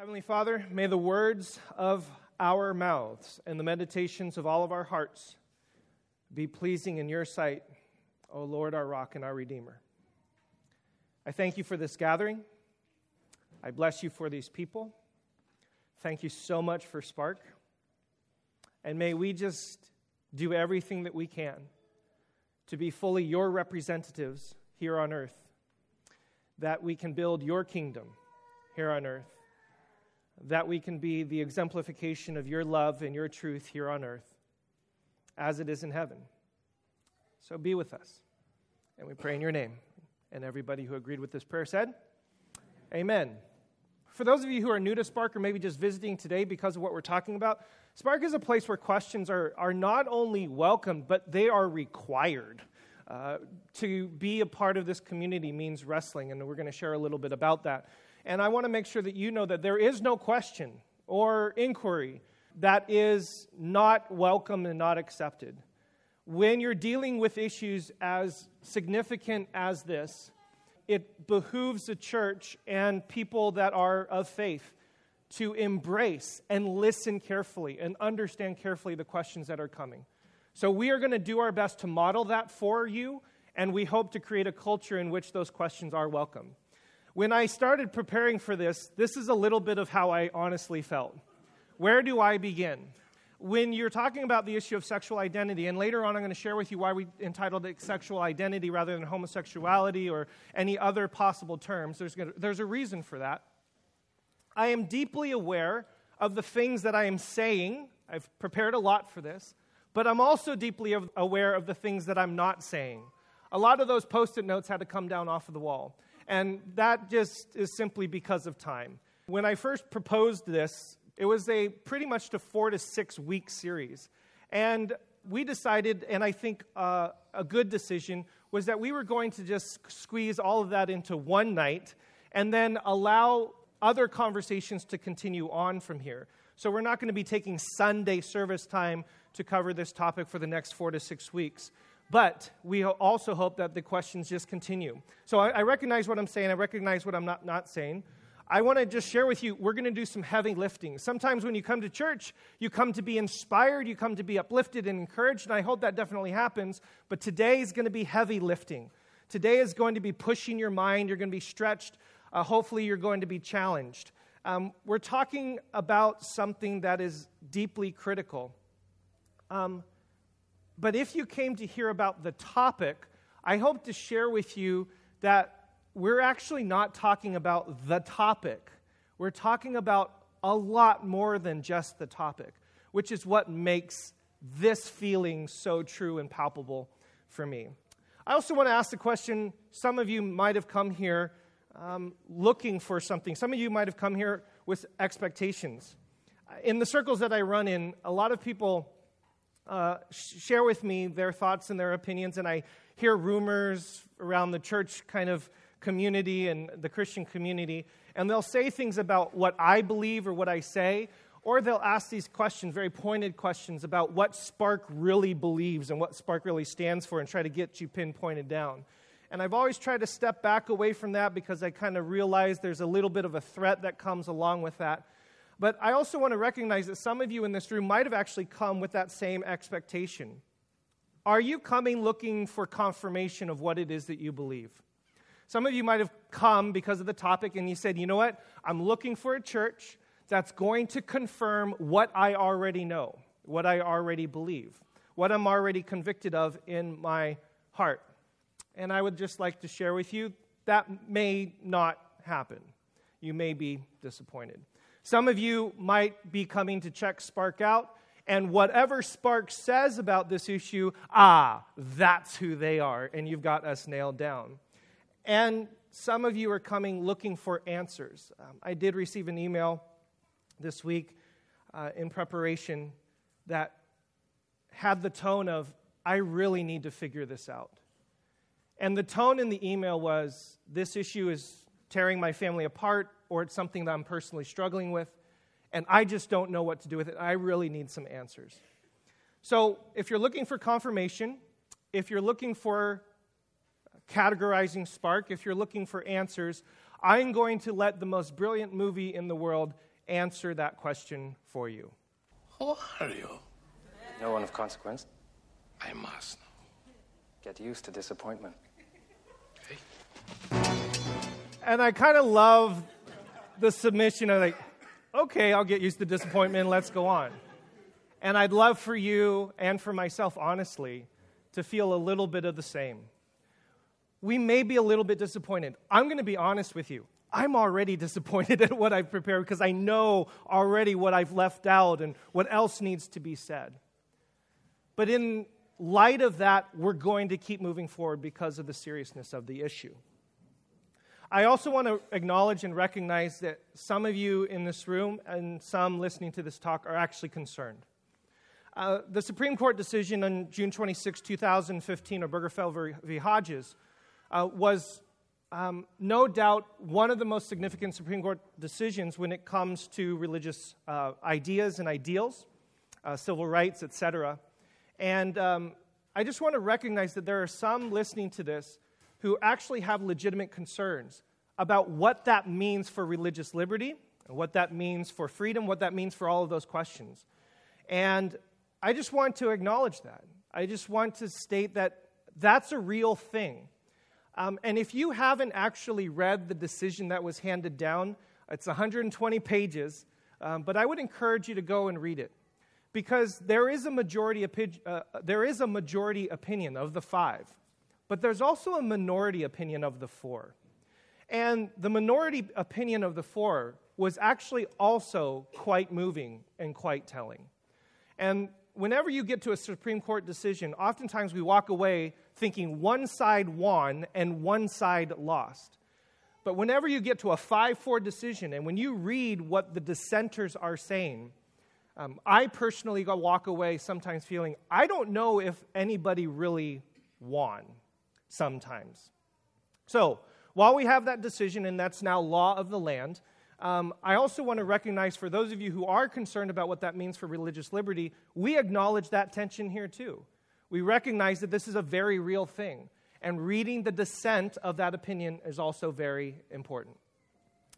Heavenly Father, may the words of our mouths and the meditations of all of our hearts be pleasing in your sight, O Lord, our rock and our Redeemer. I thank you for this gathering. I bless you for these people. Thank you so much for Spark. And may we just do everything that we can to be fully your representatives here on earth, that we can build your kingdom here on earth that we can be the exemplification of your love and your truth here on earth as it is in heaven. So be with us. And we pray in your name. And everybody who agreed with this prayer said, Amen. For those of you who are new to Spark or maybe just visiting today because of what we're talking about, Spark is a place where questions are, are not only welcome, but they are required. Uh, to be a part of this community means wrestling, and we're going to share a little bit about that. And I want to make sure that you know that there is no question or inquiry that is not welcome and not accepted. When you're dealing with issues as significant as this, it behooves the church and people that are of faith to embrace and listen carefully and understand carefully the questions that are coming. So, we are going to do our best to model that for you, and we hope to create a culture in which those questions are welcome. When I started preparing for this, this is a little bit of how I honestly felt. Where do I begin? When you're talking about the issue of sexual identity, and later on I'm going to share with you why we entitled it sexual identity rather than homosexuality or any other possible terms, there's, to, there's a reason for that. I am deeply aware of the things that I am saying. I've prepared a lot for this, but I'm also deeply aware of the things that I'm not saying. A lot of those post it notes had to come down off of the wall. And that just is simply because of time. When I first proposed this, it was a pretty much a four to six week series. And we decided, and I think uh, a good decision, was that we were going to just squeeze all of that into one night and then allow other conversations to continue on from here. So we're not going to be taking Sunday service time to cover this topic for the next four to six weeks. But we also hope that the questions just continue. So I, I recognize what I'm saying, I recognize what I'm not, not saying. I want to just share with you, we're going to do some heavy lifting. Sometimes when you come to church, you come to be inspired, you come to be uplifted and encouraged, and I hope that definitely happens. But today is going to be heavy lifting. Today is going to be pushing your mind, you're going to be stretched. Uh, hopefully, you're going to be challenged. Um, we're talking about something that is deeply critical. Um, but if you came to hear about the topic, I hope to share with you that we're actually not talking about the topic. We're talking about a lot more than just the topic, which is what makes this feeling so true and palpable for me. I also want to ask the question some of you might have come here um, looking for something, some of you might have come here with expectations. In the circles that I run in, a lot of people uh, share with me their thoughts and their opinions, and I hear rumors around the church kind of community and the Christian community, and they'll say things about what I believe or what I say, or they'll ask these questions, very pointed questions about what Spark really believes and what Spark really stands for, and try to get you pinpointed down. And I've always tried to step back away from that because I kind of realize there's a little bit of a threat that comes along with that. But I also want to recognize that some of you in this room might have actually come with that same expectation. Are you coming looking for confirmation of what it is that you believe? Some of you might have come because of the topic and you said, you know what? I'm looking for a church that's going to confirm what I already know, what I already believe, what I'm already convicted of in my heart. And I would just like to share with you that may not happen. You may be disappointed. Some of you might be coming to check Spark out, and whatever Spark says about this issue, ah, that's who they are, and you've got us nailed down. And some of you are coming looking for answers. Um, I did receive an email this week uh, in preparation that had the tone of, I really need to figure this out. And the tone in the email was, This issue is tearing my family apart or it's something that I'm personally struggling with, and I just don't know what to do with it. I really need some answers. So, if you're looking for confirmation, if you're looking for categorizing spark, if you're looking for answers, I'm going to let the most brilliant movie in the world answer that question for you. Who are you? No one of consequence. I must know. Get used to disappointment. And I kind of love the submission of like, okay, I'll get used to disappointment, let's go on. And I'd love for you and for myself, honestly, to feel a little bit of the same. We may be a little bit disappointed. I'm going to be honest with you. I'm already disappointed at what I've prepared because I know already what I've left out and what else needs to be said. But in light of that, we're going to keep moving forward because of the seriousness of the issue. I also want to acknowledge and recognize that some of you in this room and some listening to this talk are actually concerned. Uh, the Supreme Court decision on June 26, 2015, Obergefell v. Hodges, uh, was um, no doubt one of the most significant Supreme Court decisions when it comes to religious uh, ideas and ideals, uh, civil rights, etc. And um, I just want to recognize that there are some listening to this who actually have legitimate concerns about what that means for religious liberty, what that means for freedom, what that means for all of those questions. And I just want to acknowledge that. I just want to state that that's a real thing. Um, and if you haven't actually read the decision that was handed down, it's 120 pages, um, but I would encourage you to go and read it because there is a majority, opi- uh, there is a majority opinion of the five. But there's also a minority opinion of the four. And the minority opinion of the four was actually also quite moving and quite telling. And whenever you get to a Supreme Court decision, oftentimes we walk away thinking one side won and one side lost. But whenever you get to a 5 4 decision, and when you read what the dissenters are saying, um, I personally walk away sometimes feeling I don't know if anybody really won sometimes. So, while we have that decision, and that's now law of the land, um, I also want to recognize for those of you who are concerned about what that means for religious liberty, we acknowledge that tension here too. We recognize that this is a very real thing, and reading the dissent of that opinion is also very important.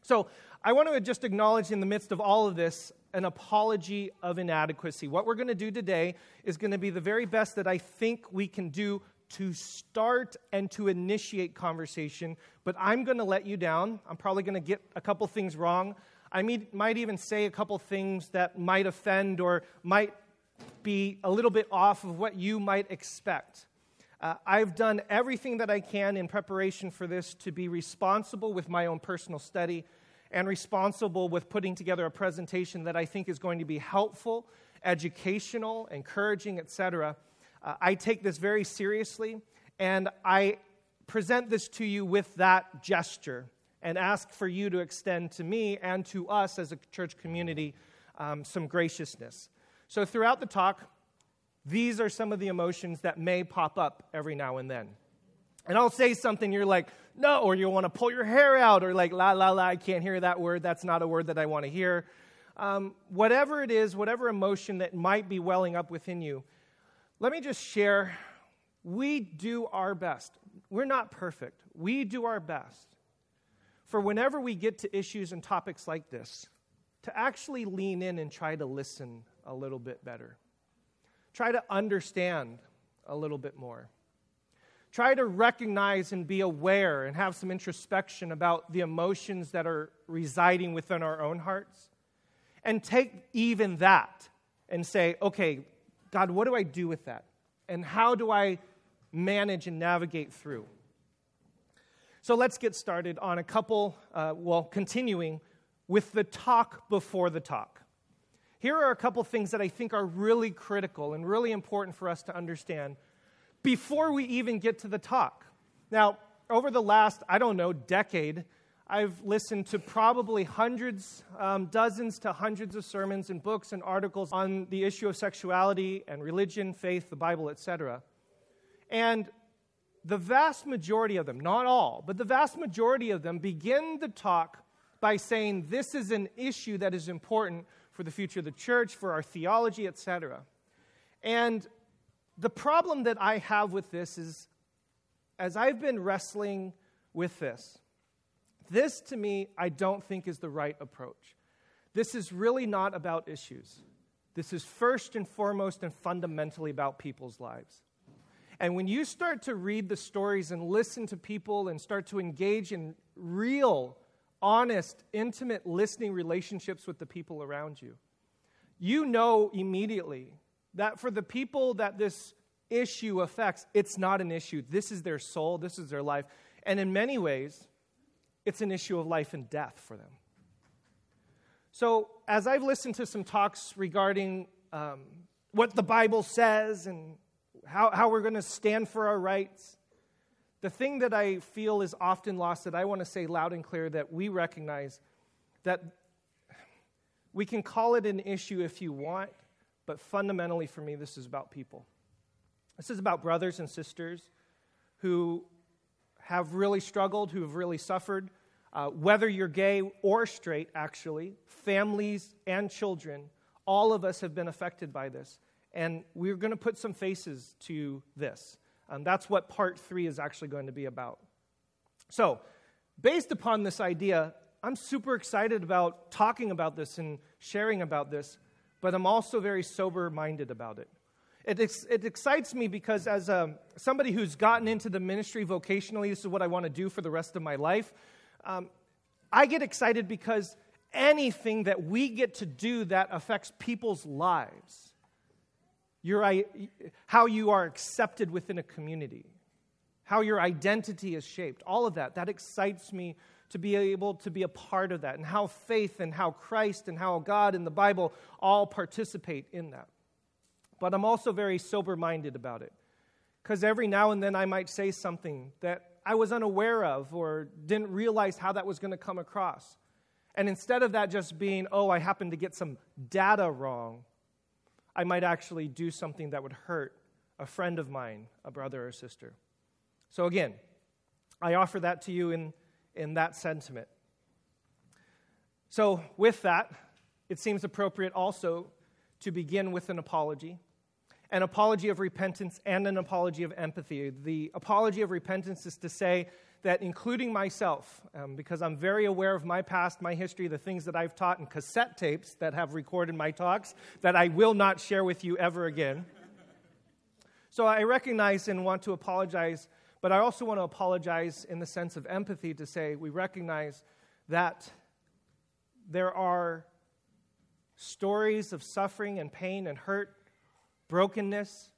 So, I want to just acknowledge in the midst of all of this an apology of inadequacy. What we're going to do today is going to be the very best that I think we can do to start and to initiate conversation, but I'm going to let you down. I'm probably going to get a couple things wrong. I might even say a couple things that might offend or might be a little bit off of what you might expect. Uh, I've done everything that I can in preparation for this to be responsible with my own personal study and responsible with putting together a presentation that I think is going to be helpful, educational, encouraging, etc. Uh, I take this very seriously, and I present this to you with that gesture and ask for you to extend to me and to us as a church community um, some graciousness. So, throughout the talk, these are some of the emotions that may pop up every now and then. And I'll say something, you're like, no, or you want to pull your hair out, or like, la, la, la, I can't hear that word. That's not a word that I want to hear. Um, whatever it is, whatever emotion that might be welling up within you, let me just share we do our best. We're not perfect. We do our best for whenever we get to issues and topics like this, to actually lean in and try to listen a little bit better. Try to understand a little bit more. Try to recognize and be aware and have some introspection about the emotions that are residing within our own hearts. And take even that and say, okay, God, what do I do with that? And how do I manage and navigate through? So let's get started on a couple, uh, well, continuing with the talk before the talk. Here are a couple things that I think are really critical and really important for us to understand before we even get to the talk. Now, over the last, I don't know, decade, I've listened to probably hundreds, um, dozens to hundreds of sermons and books and articles on the issue of sexuality and religion, faith, the Bible, etc. And the vast majority of them, not all, but the vast majority of them begin the talk by saying this is an issue that is important for the future of the church, for our theology, etc. And the problem that I have with this is, as I've been wrestling with this, this, to me, I don't think is the right approach. this is really not about issues. This is first and foremost and fundamentally about people's lives. And when you start to read the stories and listen to people and start to engage in real, honest, intimate listening relationships with the people around you, you know immediately that for the people that this issue affects, it's not an issue. This is their soul, this is their life. And in many ways, it's an issue of life and death for them. So, as I've listened to some talks regarding um, what the Bible says and how, how we're going to stand for our rights, the thing that I feel is often lost that I want to say loud and clear that we recognize that we can call it an issue if you want, but fundamentally for me, this is about people. This is about brothers and sisters who have really struggled, who have really suffered, uh, whether you're gay or straight, actually, families and children, all of us have been affected by this. And we're going to put some faces to this. Um, that's what part three is actually going to be about. So, based upon this idea, I'm super excited about talking about this and sharing about this, but I'm also very sober minded about it. It, ex- it excites me because, as um, somebody who's gotten into the ministry vocationally, this is what I want to do for the rest of my life. Um, I get excited because anything that we get to do that affects people's lives, your, how you are accepted within a community, how your identity is shaped, all of that, that excites me to be able to be a part of that, and how faith and how Christ and how God and the Bible all participate in that. But I'm also very sober minded about it. Because every now and then I might say something that I was unaware of or didn't realize how that was going to come across. And instead of that just being, oh, I happened to get some data wrong, I might actually do something that would hurt a friend of mine, a brother or sister. So again, I offer that to you in, in that sentiment. So, with that, it seems appropriate also to begin with an apology an apology of repentance and an apology of empathy. The apology of repentance is to say that, including myself, um, because I'm very aware of my past, my history, the things that I've taught in cassette tapes that have recorded my talks that I will not share with you ever again. so I recognize and want to apologize, but I also want to apologize in the sense of empathy to say we recognize that there are stories of suffering and pain and hurt brokenness,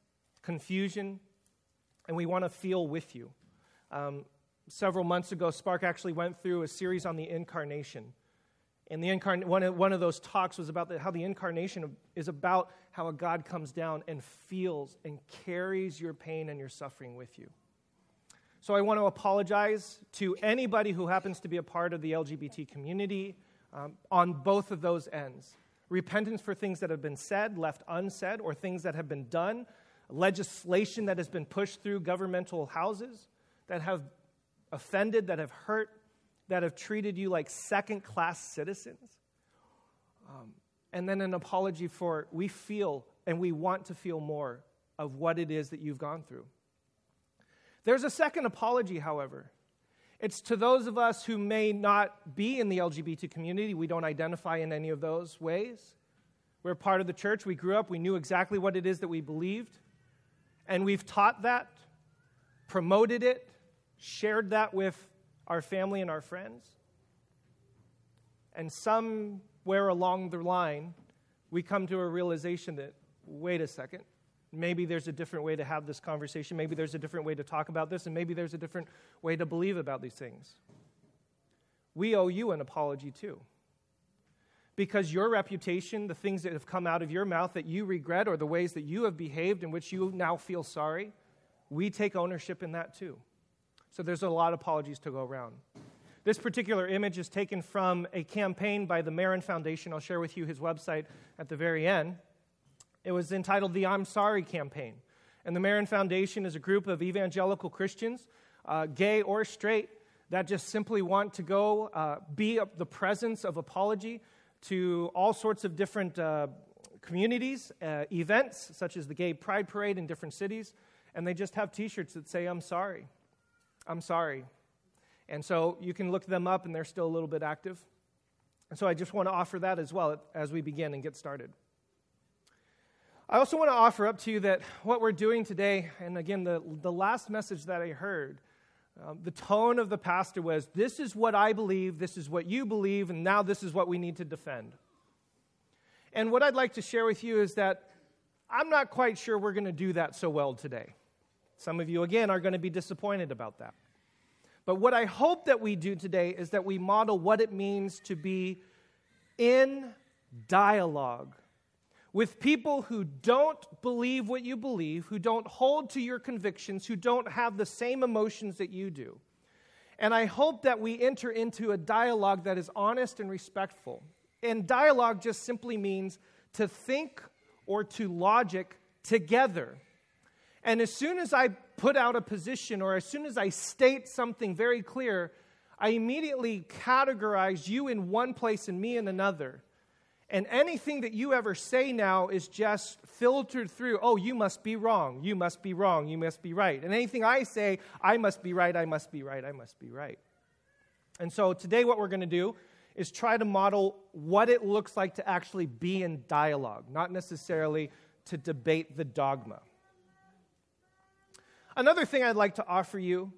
confusion, and we want to feel with you. Um, several months ago, Spark actually went through a series on the incarnation. And the incarn- one, of, one of those talks was about the, how the incarnation is about how a God comes down and feels and carries your pain and your suffering with you. So I want to apologize to anybody who happens to be a part of the LGBT community um, on both of those ends repentance for things that have been said, left unsaid, or things that have been done, legislation that has been pushed through governmental houses that have offended, that have hurt, that have treated you like second class citizens. Um, and then an apology for we feel and we want to feel more of what it is that you've gone through. There's a second apology, however. It's to those of us who may not be in the LGBT community. We don't identify in any of those ways. We're part of the church. We grew up. We knew exactly what it is that we believed. And we've taught that, promoted it, shared that with our family and our friends. And somewhere along the line, we come to a realization that wait a second, maybe there's a different way to have this conversation. Maybe there's a different way to talk about this, and maybe there's a different way to believe about these things. We owe you an apology too. Because your reputation, the things that have come out of your mouth that you regret, or the ways that you have behaved in which you now feel sorry, we take ownership in that too. So there's a lot of apologies to go around. This particular image is taken from a campaign by the Marin Foundation. I'll share with you his website at the very end. It was entitled the I'm Sorry campaign. And the Marin Foundation is a group of evangelical Christians, uh, gay or straight, that just simply want to go uh, be the presence of apology to all sorts of different uh, communities, uh, events, such as the Gay Pride Parade in different cities. And they just have t shirts that say, I'm sorry. I'm sorry. And so you can look them up, and they're still a little bit active. And so I just want to offer that as well as we begin and get started. I also want to offer up to you that what we're doing today, and again, the, the last message that I heard, um, the tone of the pastor was this is what I believe, this is what you believe, and now this is what we need to defend. And what I'd like to share with you is that I'm not quite sure we're going to do that so well today. Some of you, again, are going to be disappointed about that. But what I hope that we do today is that we model what it means to be in dialogue with people who don't believe what you believe, who don't hold to your convictions, who don't have the same emotions that you do. And I hope that we enter into a dialogue that is honest and respectful. And dialogue just simply means to think or to logic together. And as soon as I put out a position or as soon as I state something very clear, I immediately categorize you in one place and me in another. And anything that you ever say now is just filtered through, oh, you must be wrong, you must be wrong, you must be right. And anything I say, I must be right, I must be right, I must be right. And so today, what we're going to do is try to model what it looks like to actually be in dialogue, not necessarily to debate the dogma. Another thing I'd like to offer you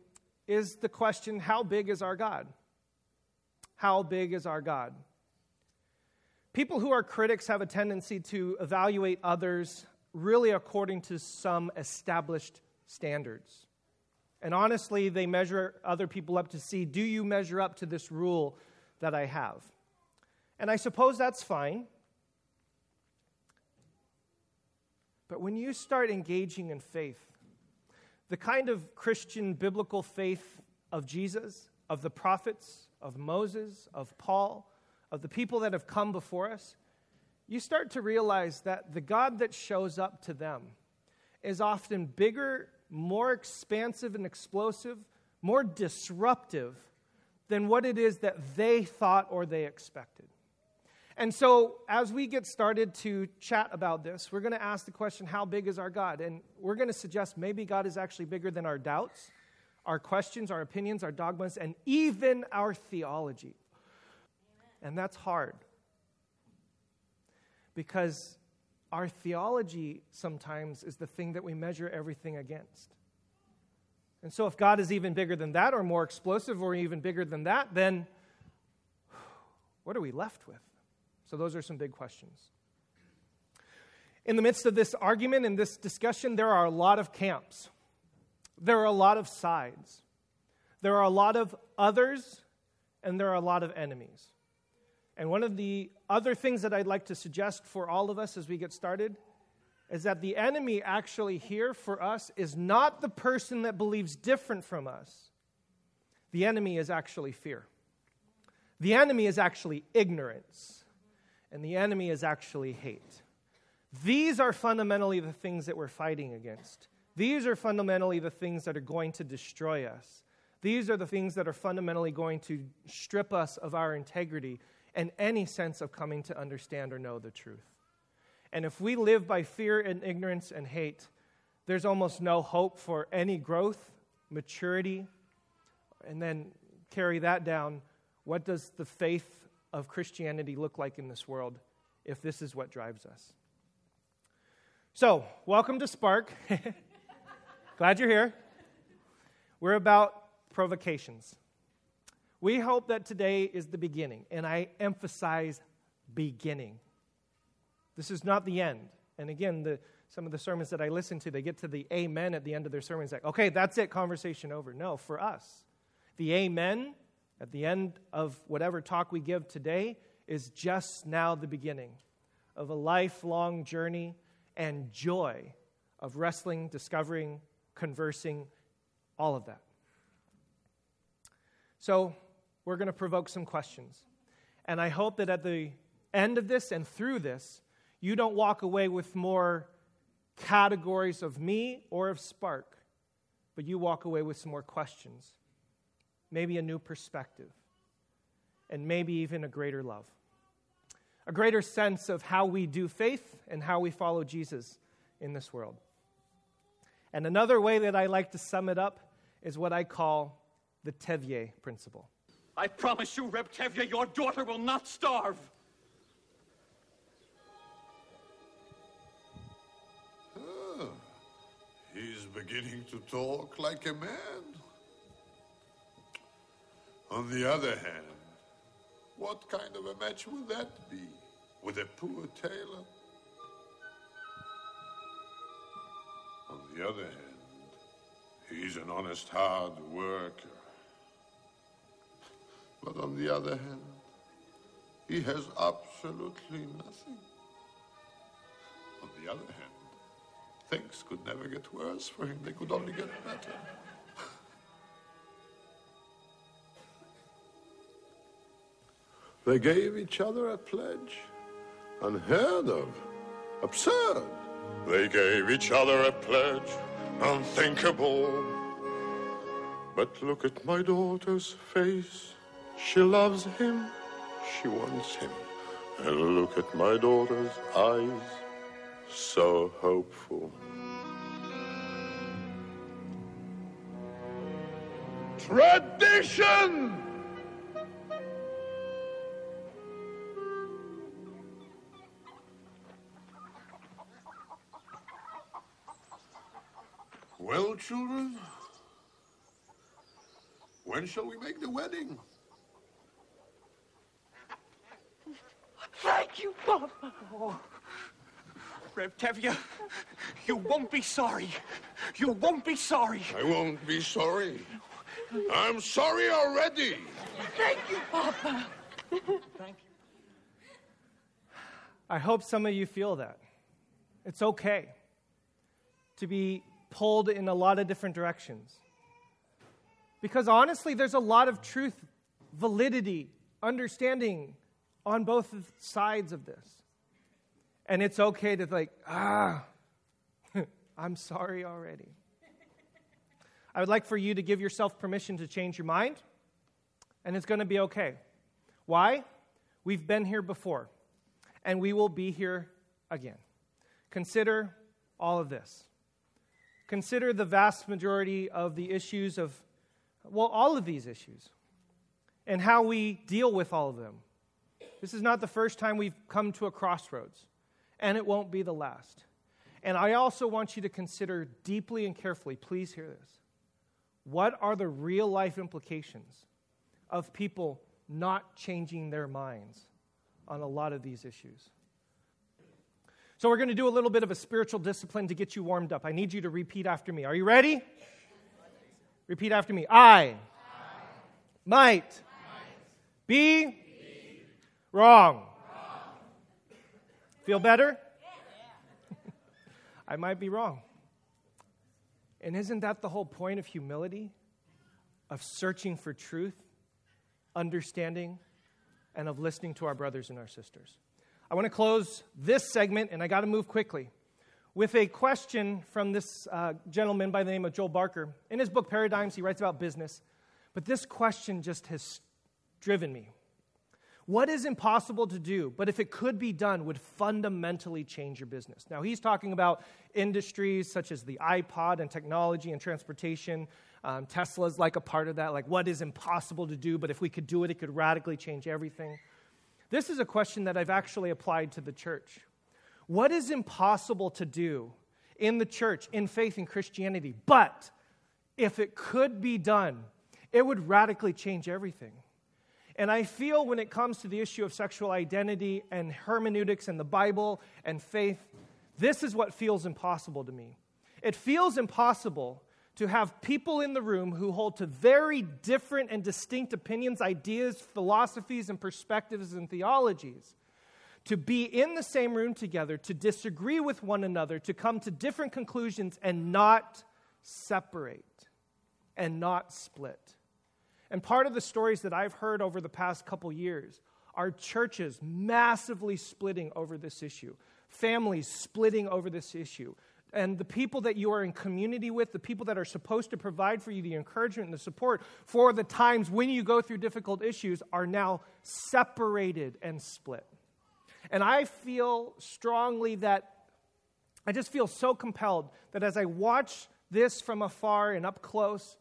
is the question how big is our God? How big is our God? People who are critics have a tendency to evaluate others really according to some established standards. And honestly, they measure other people up to see do you measure up to this rule that I have? And I suppose that's fine. But when you start engaging in faith, the kind of Christian biblical faith of Jesus, of the prophets, of Moses, of Paul, of the people that have come before us, you start to realize that the God that shows up to them is often bigger, more expansive and explosive, more disruptive than what it is that they thought or they expected. And so, as we get started to chat about this, we're going to ask the question how big is our God? And we're going to suggest maybe God is actually bigger than our doubts, our questions, our opinions, our dogmas, and even our theology. And that's hard. Because our theology sometimes is the thing that we measure everything against. And so, if God is even bigger than that, or more explosive, or even bigger than that, then what are we left with? So, those are some big questions. In the midst of this argument and this discussion, there are a lot of camps, there are a lot of sides, there are a lot of others, and there are a lot of enemies. And one of the other things that I'd like to suggest for all of us as we get started is that the enemy actually here for us is not the person that believes different from us. The enemy is actually fear. The enemy is actually ignorance and the enemy is actually hate. These are fundamentally the things that we're fighting against. These are fundamentally the things that are going to destroy us. These are the things that are fundamentally going to strip us of our integrity and any sense of coming to understand or know the truth. And if we live by fear and ignorance and hate, there's almost no hope for any growth, maturity, and then carry that down. What does the faith of Christianity look like in this world if this is what drives us? So, welcome to Spark. Glad you're here. We're about provocations. We hope that today is the beginning, and I emphasize beginning. This is not the end. And again, the, some of the sermons that I listen to, they get to the amen at the end of their sermons, like, okay, that's it, conversation over. No, for us, the amen at the end of whatever talk we give today is just now the beginning of a lifelong journey and joy of wrestling, discovering, conversing, all of that. So, we're going to provoke some questions. And I hope that at the end of this and through this, you don't walk away with more categories of me or of Spark, but you walk away with some more questions maybe a new perspective, and maybe even a greater love. A greater sense of how we do faith and how we follow Jesus in this world. And another way that I like to sum it up is what I call the Tevye principle. I promise you, Reb Tevye, your daughter will not starve. Oh, he's beginning to talk like a man. On the other hand, what kind of a match would that be with a poor tailor? On the other hand, he's an honest, hard worker. But on the other hand, he has absolutely nothing. On the other hand, things could never get worse for him. They could only get better. they gave each other a pledge. Unheard of. Absurd. They gave each other a pledge. Unthinkable. But look at my daughter's face. She loves him. She wants him. And look at my daughter's eyes. So hopeful. Tradition! Well, children, when shall we make the wedding? Thank you, Papa. Oh. Reb Tevye, you won't be sorry. You won't be sorry. I won't be sorry. I'm sorry already. Thank you, Papa. Thank you. I hope some of you feel that. It's okay to be pulled in a lot of different directions. Because honestly, there's a lot of truth, validity, understanding on both sides of this. And it's okay to, like, ah, I'm sorry already. I would like for you to give yourself permission to change your mind, and it's going to be okay. Why? We've been here before, and we will be here again. Consider all of this. Consider the vast majority of the issues of, well, all of these issues, and how we deal with all of them. This is not the first time we've come to a crossroads, and it won't be the last. And I also want you to consider deeply and carefully, please hear this. What are the real life implications of people not changing their minds on a lot of these issues? So, we're going to do a little bit of a spiritual discipline to get you warmed up. I need you to repeat after me. Are you ready? Repeat after me. I, I. Might, might, be, be. Wrong. Feel better? I might be wrong. And isn't that the whole point of humility? Of searching for truth, understanding, and of listening to our brothers and our sisters. I want to close this segment, and I got to move quickly, with a question from this uh, gentleman by the name of Joel Barker. In his book Paradigms, he writes about business, but this question just has driven me. What is impossible to do, but if it could be done, would fundamentally change your business? Now, he's talking about industries such as the iPod and technology and transportation. Um, Tesla's like a part of that. Like, what is impossible to do, but if we could do it, it could radically change everything. This is a question that I've actually applied to the church. What is impossible to do in the church, in faith, in Christianity, but if it could be done, it would radically change everything. And I feel when it comes to the issue of sexual identity and hermeneutics and the Bible and faith, this is what feels impossible to me. It feels impossible to have people in the room who hold to very different and distinct opinions, ideas, philosophies, and perspectives and theologies. To be in the same room together, to disagree with one another, to come to different conclusions and not separate and not split. And part of the stories that I've heard over the past couple years are churches massively splitting over this issue, families splitting over this issue, and the people that you are in community with, the people that are supposed to provide for you the encouragement and the support for the times when you go through difficult issues, are now separated and split. And I feel strongly that I just feel so compelled that as I watch this from afar and up close,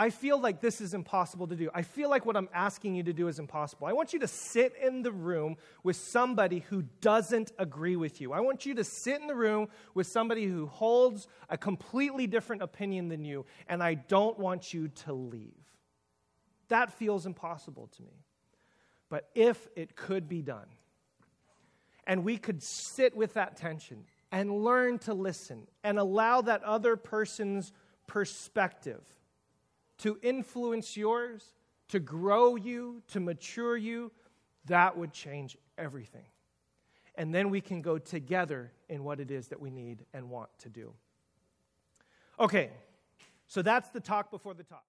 I feel like this is impossible to do. I feel like what I'm asking you to do is impossible. I want you to sit in the room with somebody who doesn't agree with you. I want you to sit in the room with somebody who holds a completely different opinion than you, and I don't want you to leave. That feels impossible to me. But if it could be done, and we could sit with that tension and learn to listen and allow that other person's perspective to influence yours, to grow you, to mature you, that would change everything. And then we can go together in what it is that we need and want to do. Okay, so that's the talk before the talk.